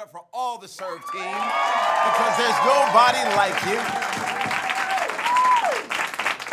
up for all the serve team because there's nobody like you.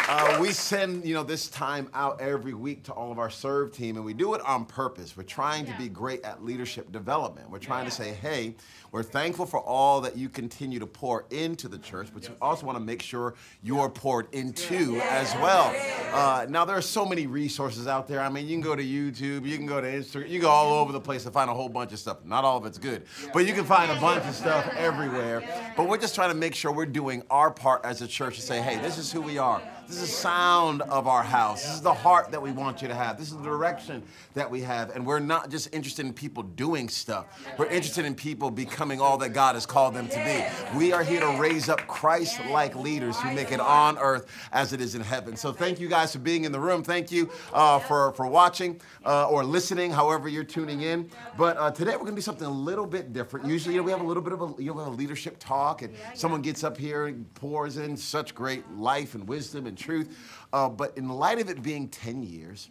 Uh, we send you know this time out every week to all of our serve team, and we do it on purpose. We're trying to be great at leadership development. We're trying to say, hey, we're thankful for all that you continue to pour into the church, but you also want to make sure you're poured into as well. Uh, now there are so many resources out there. I mean, you can go to YouTube, you can go to Instagram, you go all over the place to find a whole bunch of stuff. Not all of it's good, but you can find a bunch of stuff everywhere. But we're just trying to make sure we're doing our part as a church to say, hey, this is who we are. This is the sound of our house. This is the heart that we want you to have. This is the direction that we have. And we're not just interested in people doing stuff, we're interested in people becoming all that God has called them to be. We are here to raise up Christ like leaders who make it on earth as it is in heaven. So thank you guys for being in the room. Thank you uh, for, for watching uh, or listening, however you're tuning in. But uh, today we're going to do something a little bit different. Usually, you know, we have a little bit of a, you know, a leadership talk, and someone gets up here and pours in such great life and wisdom and truth. Uh, but in light of it being 10 years,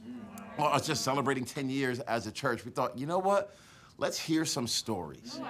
well, us just celebrating 10 years as a church, we thought, you know what? Let's hear some stories.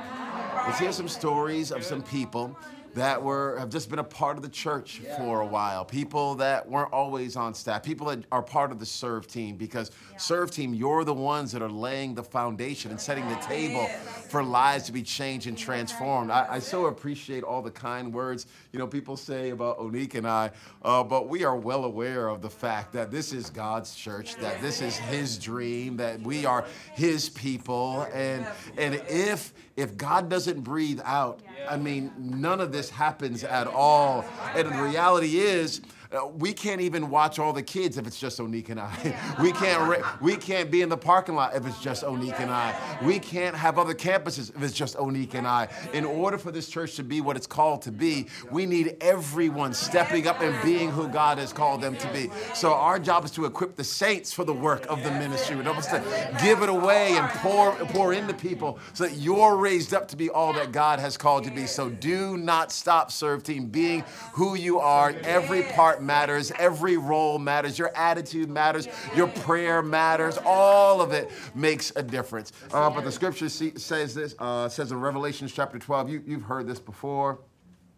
Let's hear some stories of some people that were have just been a part of the church for a while. People that weren't always on staff. People that are part of the serve team because serve team, you're the ones that are laying the foundation and setting the table for lives to be changed and transformed. I, I so appreciate all the kind words you know people say about Onik and I, uh, but we are well aware of the fact that this is God's church, that this is His dream, that we are His people, and and if if God doesn't breathe out, I mean, none of this happens at all. And the reality is, uh, we can't even watch all the kids if it's just Onik and I. we can't re- we can't be in the parking lot if it's just Onik and I. We can't have other campuses if it's just Onik and I. In order for this church to be what it's called to be, we need everyone stepping up and being who God has called them to be. So our job is to equip the saints for the work of the ministry. We don't to give it away and pour pour into people so that you're raised up to be all that God has called you to be. So do not stop serve team being who you are. Every part matters, every role matters, your attitude matters, your prayer matters. All of it makes a difference. Uh, but the scripture says this, uh, says in Revelation chapter 12, you, you've heard this before.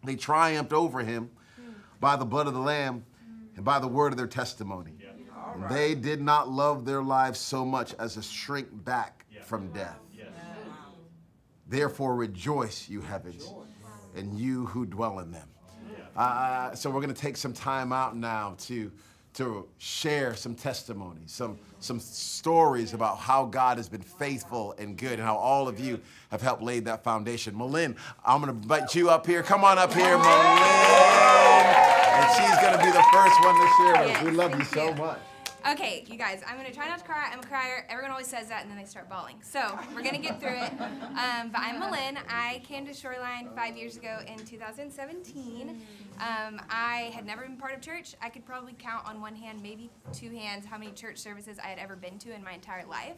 They triumphed over him by the blood of the Lamb and by the word of their testimony. They did not love their lives so much as to shrink back from death. Therefore, rejoice, you heavens, and you who dwell in them. Uh, so we're going to take some time out now to to share some testimonies, some some stories about how God has been faithful and good, and how all of you have helped lay that foundation. Malin, I'm going to invite you up here. Come on up here, Malin, and she's going to be the first one to share. We love you so much. Okay, you guys, I'm gonna try not to cry. I'm a crier. Everyone always says that, and then they start bawling. So we're gonna get through it. Um, but I'm Malin. I came to Shoreline five years ago in 2017. Um, I had never been part of church. I could probably count on one hand, maybe two hands, how many church services I had ever been to in my entire life.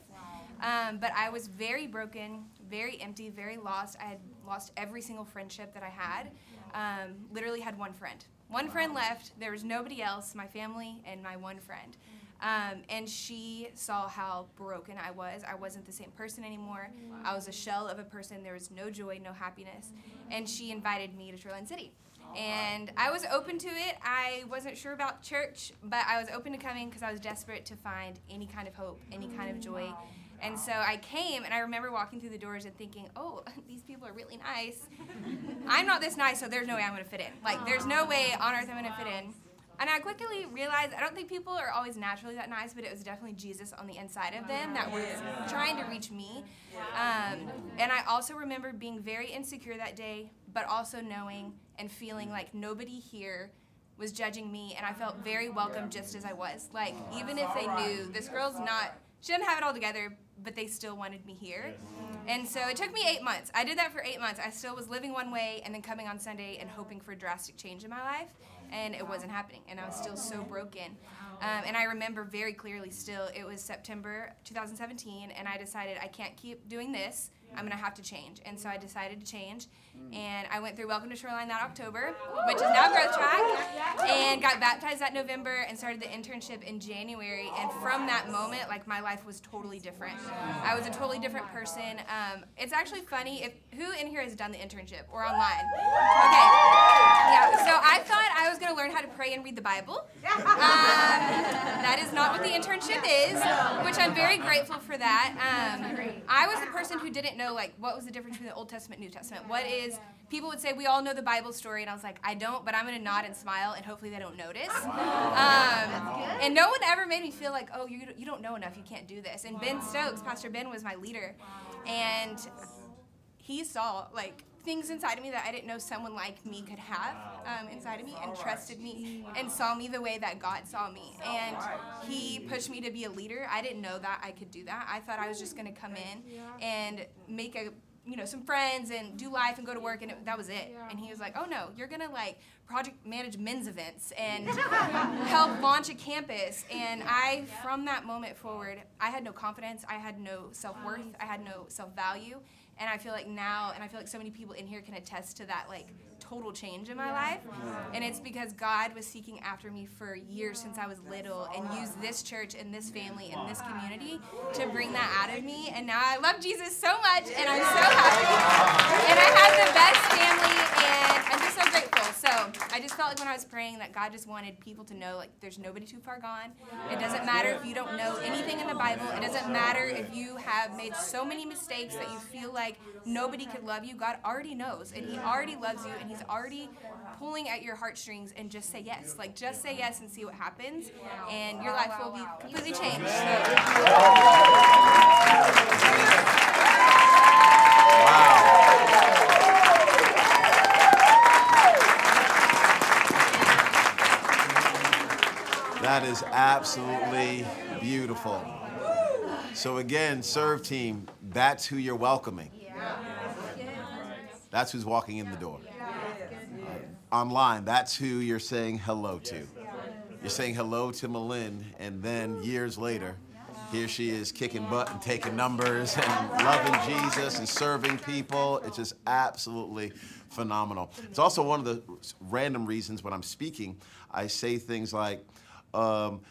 Um, but I was very broken, very empty, very lost. I had lost every single friendship that I had. Um, literally had one friend. One friend left. There was nobody else. My family and my one friend. Um, and she saw how broken I was. I wasn't the same person anymore. Wow. I was a shell of a person. There was no joy, no happiness. And she invited me to Shoreline City. And I was open to it. I wasn't sure about church, but I was open to coming because I was desperate to find any kind of hope, any kind of joy. And so I came, and I remember walking through the doors and thinking, oh, these people are really nice. I'm not this nice, so there's no way I'm going to fit in. Like, there's no way on earth I'm going to fit in. And I quickly realized I don't think people are always naturally that nice, but it was definitely Jesus on the inside of them that was trying to reach me. Um, and I also remember being very insecure that day, but also knowing and feeling like nobody here was judging me, and I felt very welcome just as I was. Like, even if they knew this girl's not, she didn't have it all together, but they still wanted me here. And so it took me eight months. I did that for eight months. I still was living one way and then coming on Sunday and hoping for a drastic change in my life and it wasn't happening and i was still so broken. Um, and i remember very clearly still it was september 2017 and i decided i can't keep doing this I'm gonna have to change. And so I decided to change. And I went through Welcome to Shoreline that October, which is now Growth Track, and got baptized that November and started the internship in January. And from that moment, like my life was totally different. I was a totally different person. Um, it's actually funny if who in here has done the internship or online? Okay. Yeah. So I thought I was gonna learn how to pray and read the Bible. Um, that is not what the internship is, which I'm very grateful for that. Um, I was the person who didn't know like what was the difference between the Old Testament, New Testament. What is people would say we all know the Bible story, and I was like I don't, but I'm gonna nod and smile, and hopefully they don't notice. Um, and no one ever made me feel like oh you you don't know enough, you can't do this. And Ben Stokes, Pastor Ben, was my leader, and he saw like things inside of me that I didn't know someone like me could have um, inside of me and trusted me and saw me the way that God saw me. And he pushed me to be a leader. I didn't know that I could do that. I thought I was just going to come in and make a you know some friends and do life and go to work and it, that was it and he was like oh no you're gonna like project manage men's events and help launch a campus and i from that moment forward i had no confidence i had no self-worth i had no self-value and I feel like now, and I feel like so many people in here can attest to that, like total change in my life. And it's because God was seeking after me for years since I was little, and used this church and this family and this community to bring that out of me. And now I love Jesus so much, and I'm so happy. And I have the best family, and I'm just so grateful. So I just felt like when I was praying that God just wanted people to know, like, there's nobody too far gone. It doesn't matter if you don't know anything in the Bible. It doesn't matter if you have made so many mistakes that you feel like nobody could love you. God already knows, and He already loves you, and He's already pulling at your heartstrings. And just say yes. Like, just say yes and see what happens, and your life will be completely changed. So. That is absolutely beautiful. So again, serve team, that's who you're welcoming. That's who's walking in the door. Uh, online, that's who you're saying hello to. You're saying hello to Malin, and then years later, here she is kicking butt and taking numbers and loving Jesus and serving people. It's just absolutely phenomenal. It's also one of the random reasons when I'm speaking, I say things like, um,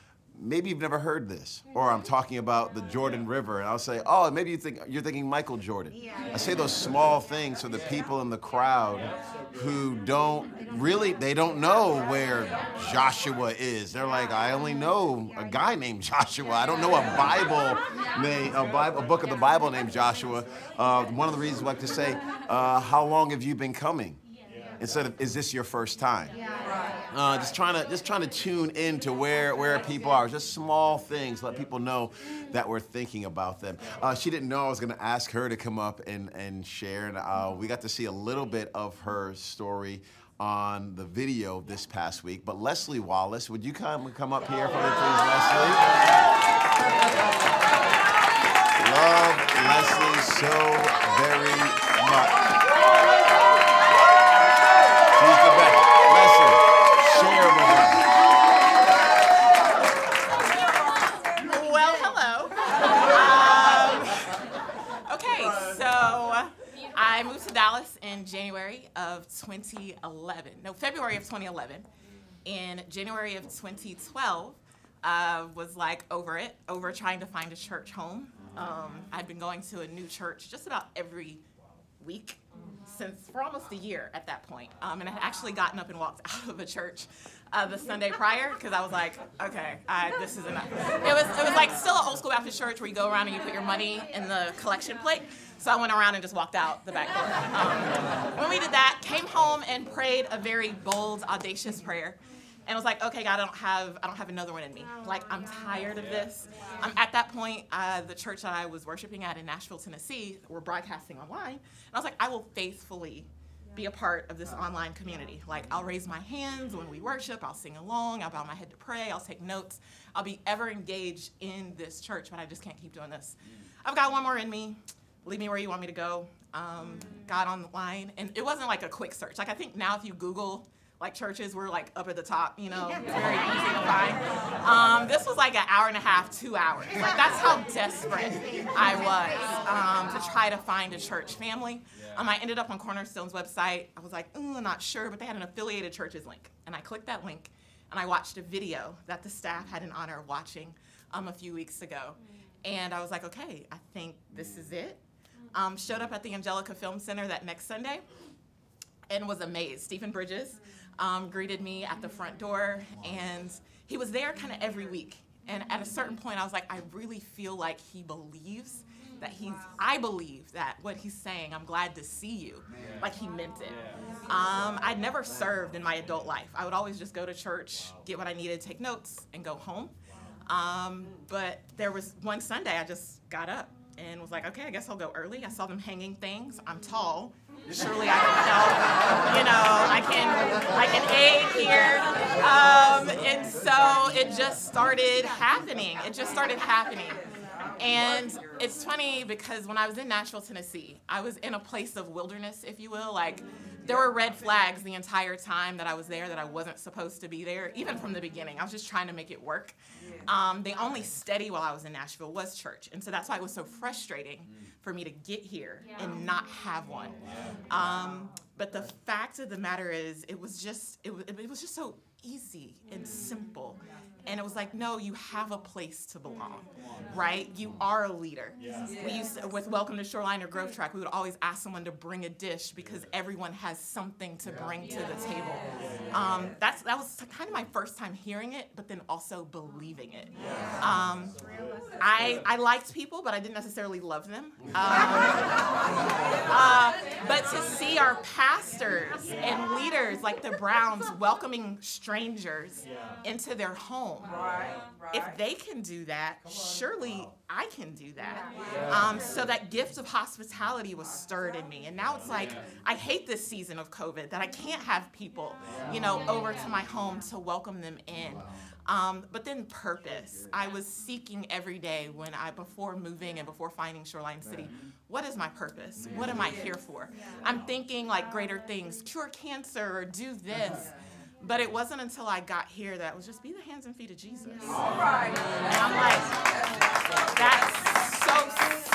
maybe you've never heard this, or I'm talking about the Jordan River, and I'll say, oh, maybe you think you're thinking Michael Jordan. I say those small things so the people in the crowd who don't really, they don't know where Joshua is. They're like, I only know a guy named Joshua. I don't know a Bible name, a, Bible, a book of the Bible named Joshua. Uh, one of the reasons we like to say, uh, how long have you been coming? Instead of, is this your first time? Uh, just trying to just trying to tune into where where people are. Just small things, let people know that we're thinking about them. Uh, she didn't know I was going to ask her to come up and and share, and uh, we got to see a little bit of her story on the video this past week. But Leslie Wallace, would you come come up here for me, please, Leslie? 2011. No, February of 2011. In January of 2012, uh, was like over it, over trying to find a church home. Um, I'd been going to a new church just about every week since for almost a year at that point. Um, and I had actually gotten up and walked out of a church uh, the Sunday prior because I was like, okay, I, this is enough. It was it was like still an old school Baptist church where you go around and you put your money in the collection plate. So I went around and just walked out the back door. Um, when we did that, came home and prayed a very bold, audacious prayer. And I was like, okay, God, I don't have, I don't have another one in me. Like, I'm tired of this. I'm at that point. Uh, the church that I was worshiping at in Nashville, Tennessee, were broadcasting online, and I was like, I will faithfully be a part of this online community. Like, I'll raise my hands when we worship. I'll sing along. I'll bow my head to pray. I'll take notes. I'll be ever engaged in this church, but I just can't keep doing this. I've got one more in me. Lead me where you want me to go. Um, got online, and it wasn't like a quick search. Like, I think now if you Google like churches were like up at the top, you know, it's very easy to find. Um, this was like an hour and a half, two hours. Like that's how desperate I was um, to try to find a church family. Um, I ended up on Cornerstone's website. I was like, I'm not sure, but they had an affiliated churches link, and I clicked that link, and I watched a video that the staff had an honor of watching um, a few weeks ago, and I was like, okay, I think this is it. Um, showed up at the Angelika Film Center that next Sunday and was amazed. Stephen Bridges um, greeted me at the front door, and he was there kind of every week. And at a certain point, I was like, I really feel like he believes that he's, I believe that what he's saying, I'm glad to see you, like he meant it. Um, I'd never served in my adult life. I would always just go to church, get what I needed, take notes, and go home. Um, but there was one Sunday I just got up and was like, okay, I guess I'll go early. I saw them hanging things. I'm tall. Surely I can help. You know, I can I can aid here. Um, and so it just started happening. It just started happening. And it's funny because when I was in Nashville, Tennessee, I was in a place of wilderness, if you will. Like there were red flags the entire time that I was there that I wasn't supposed to be there, even from the beginning. I was just trying to make it work. Um, the only steady while I was in Nashville was church. And so that's why it was so frustrating for me to get here and not have one. Um, but the fact of the matter is, it was just, it was, it was just so easy and simple. And it was like, no, you have a place to belong, right? You are a leader. We used to, with Welcome to Shoreline or Growth Track, we would always ask someone to bring a dish because everyone has something to bring to the table. Um, that's that was kind of my first time hearing it, but then also believing it. Um, I I liked people, but I didn't necessarily love them. Um, uh, but to see our pastors and leaders like the Browns welcoming strangers into their home, if they can do that, surely I can do that. Um, so that gift of hospitality was stirred in me, and now it's like I hate this season of COVID that I can't have people, you know, over to my home to welcome them in. Um, but then purpose. I was seeking every day when I, before moving and before finding Shoreline City, what is my purpose? What am I here for? I'm thinking like greater things, cure cancer or do this. But it wasn't until I got here that it was just be the hands and feet of Jesus. All right. And I'm like, that's so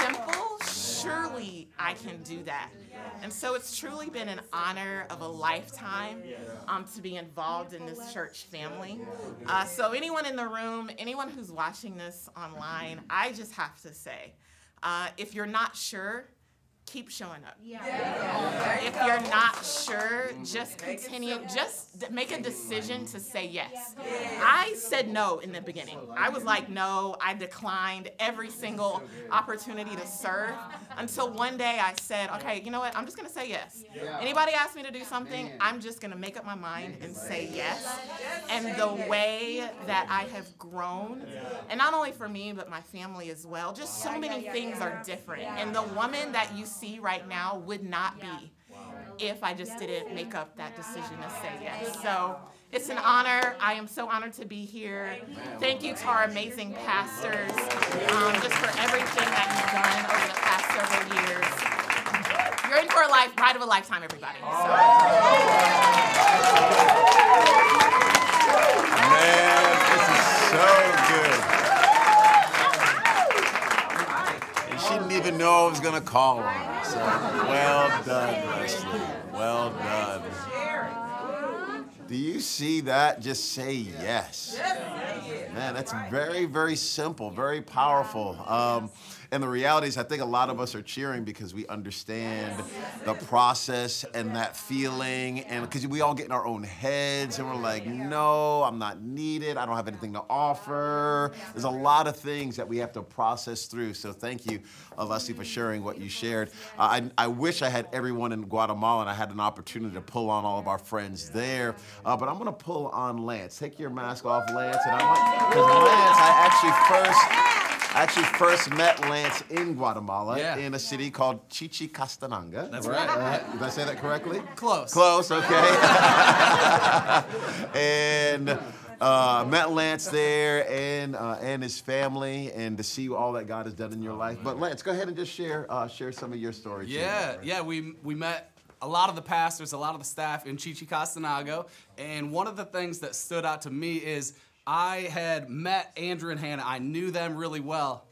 simple. Surely I can do that. And so it's truly been an honor of a lifetime um, to be involved in this church family. Uh, so, anyone in the room, anyone who's watching this online, I just have to say uh, if you're not sure, keep showing up. If you're not sure, just continue, just make a decision to say yes. I said no in the beginning. I was like, no, I declined every single opportunity to serve until one day I said, okay, you know what? I'm just gonna say yes. Anybody ask me to do something, I'm just gonna make up my mind and say yes. And the way that I have grown, and not only for me, but my family as well, just so many things are different. And the woman that you see right now would not be if I just didn't make up that decision to say yes. So it's an honor. I am so honored to be here. Thank you to our amazing pastors um, just for everything that you've done over the past several years. You're in for a life, ride of a lifetime, everybody. So. Even know I was gonna call on. So well done, Leslie. Well done. Do you see that? Just say yes. Man, that's very, very simple, very powerful. Um, and the reality is, I think a lot of us are cheering because we understand the process and that feeling, and because we all get in our own heads and we're like, no, I'm not needed. I don't have anything to offer. There's a lot of things that we have to process through. So thank you, Leslie, for sharing what you shared. Uh, I, I wish I had everyone in Guatemala and I had an opportunity to pull on all of our friends there, uh, but I'm going to pull on Lance. Take your mask off, Lance, and I want because Lance, I actually first. I actually first met Lance in Guatemala Yeah. in a city called Chichicastenango. That's right. right. Uh, did I say that correctly? Close. Close, okay. and uh, met Lance there and uh, and his family, and to see all that God has done in your life. But Lance, go ahead and just share uh, share some of your stories. too. Yeah, yeah. We we met a lot of the pastors, a lot of the staff in Chichicastenango, and one of the things that stood out to me is I had met Andrew and Hannah. I knew them really well.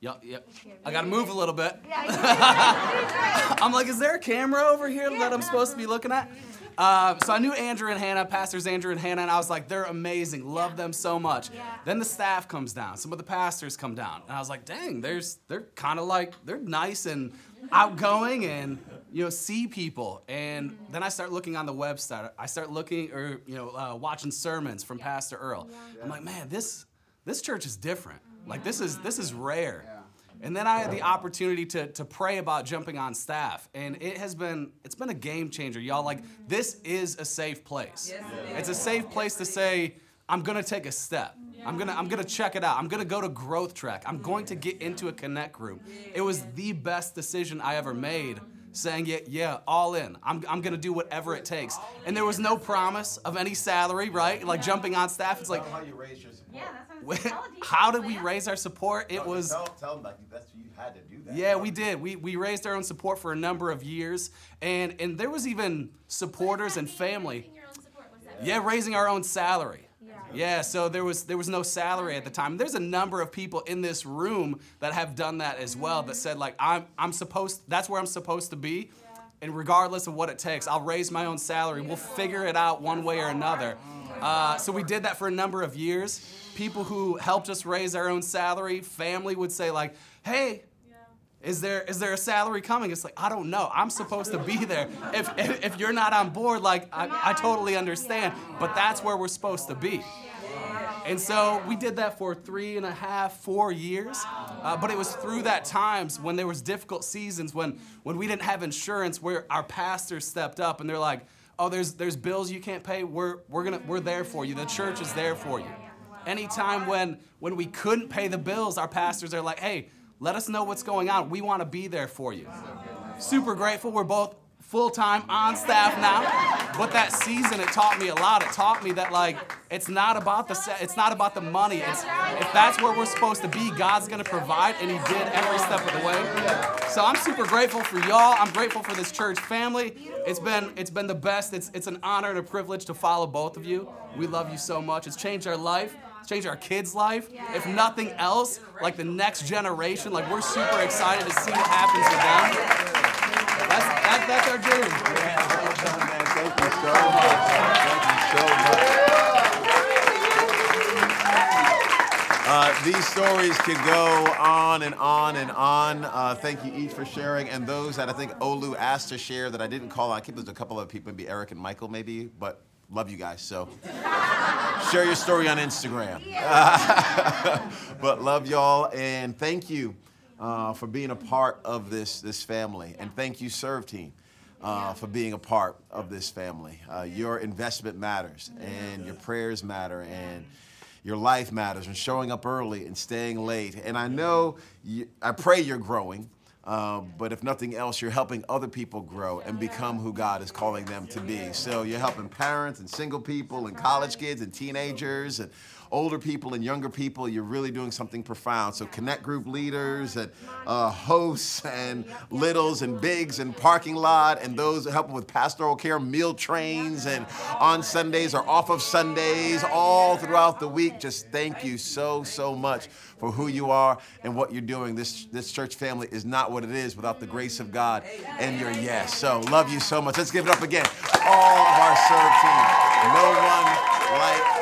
Yep, yep. I gotta move a little bit. I'm like, is there a camera over here that I'm supposed to be looking at? Uh, so I knew Andrew and Hannah, pastors Andrew and Hannah, and I was like, they're amazing, love them so much. Then the staff comes down, some of the pastors come down, and I was like, dang, there's they're kind of like they're nice and outgoing and you know see people. And then I start looking on the website. I start looking or you know uh, watching sermons from Pastor Earl. I'm like, man, this this church is different. Like this is this is rare. And then I had the opportunity to, to pray about jumping on staff. And it has been, it's been a game changer, y'all. Like, this is a safe place. It's a safe place to say, I'm gonna take a step. I'm gonna, I'm gonna check it out. I'm gonna go to growth track. I'm going to get into a connect group. It was the best decision I ever made saying, yeah, yeah, all in. I'm, I'm gonna do whatever it takes. And there was no promise of any salary, right? Like jumping on staff, it's like, how you raise your support. Yeah, that's what it's how did we raise our support? It was. Tell, tell them like that's you had to do that. Yeah, we did. We, we raised our own support for a number of years, and and there was even supporters and family. Yeah, raising our own salary. Yeah, so there was there was no salary at the time. There's a number of people in this room that have done that as well. That said like I'm I'm supposed that's where I'm supposed to be, and regardless of what it takes, I'll raise my own salary. We'll figure it out one way or another. Uh, so we did that for a number of years. People who helped us raise our own salary, family would say like, "Hey, is there is there a salary coming? It's like I don't know. I'm supposed to be there. If if, if you're not on board, like I, I totally understand. But that's where we're supposed to be. And so we did that for three and a half, four years. Uh, but it was through that times when there was difficult seasons when when we didn't have insurance, where our pastors stepped up and they're like, "Oh, there's there's bills you can't pay. We're we're gonna we're there for you. The church is there for you." Anytime when when we couldn't pay the bills, our pastors are like, "Hey, let us know what's going on. We want to be there for you." Super grateful. We're both full time on staff now. But that season, it taught me a lot. It taught me that like it's not about the se- it's not about the money. It's if that's where we're supposed to be, God's gonna provide, and He did every step of the way. So I'm super grateful for y'all. I'm grateful for this church family. It's been it's been the best. It's it's an honor and a privilege to follow both of you. We love you so much. It's changed our life. It's changed our kids' life. If nothing else, like the next generation, like we're super excited to see what happens with them. That's, that, that's our dream. Well done, man. Thank you so much. Thank you so much. Uh, these stories could go on and on and on. Uh, thank you each for sharing, and those that I think Olu asked to share that I didn't call on. I think there's a couple of people, maybe Eric and Michael, maybe, but love you guys. So share your story on Instagram. but love y'all, and thank you uh, for being a part of this this family, and thank you, Serve Team. Uh, for being a part of this family. Uh, your investment matters, and your prayers matter, and your life matters, and showing up early and staying late. And I know, you, I pray you're growing, uh, but if nothing else, you're helping other people grow and become who God is calling them to be. So you're helping parents and single people and college kids and teenagers and older people and younger people, you're really doing something profound. So connect group leaders and uh, hosts and littles and bigs and parking lot and those helping with pastoral care, meal trains and on Sundays or off of Sundays, all throughout the week. Just thank you so, so much for who you are and what you're doing. This, this church family is not what it is without the grace of God and your yes. So love you so much. Let's give it up again. All of our serve team. No one like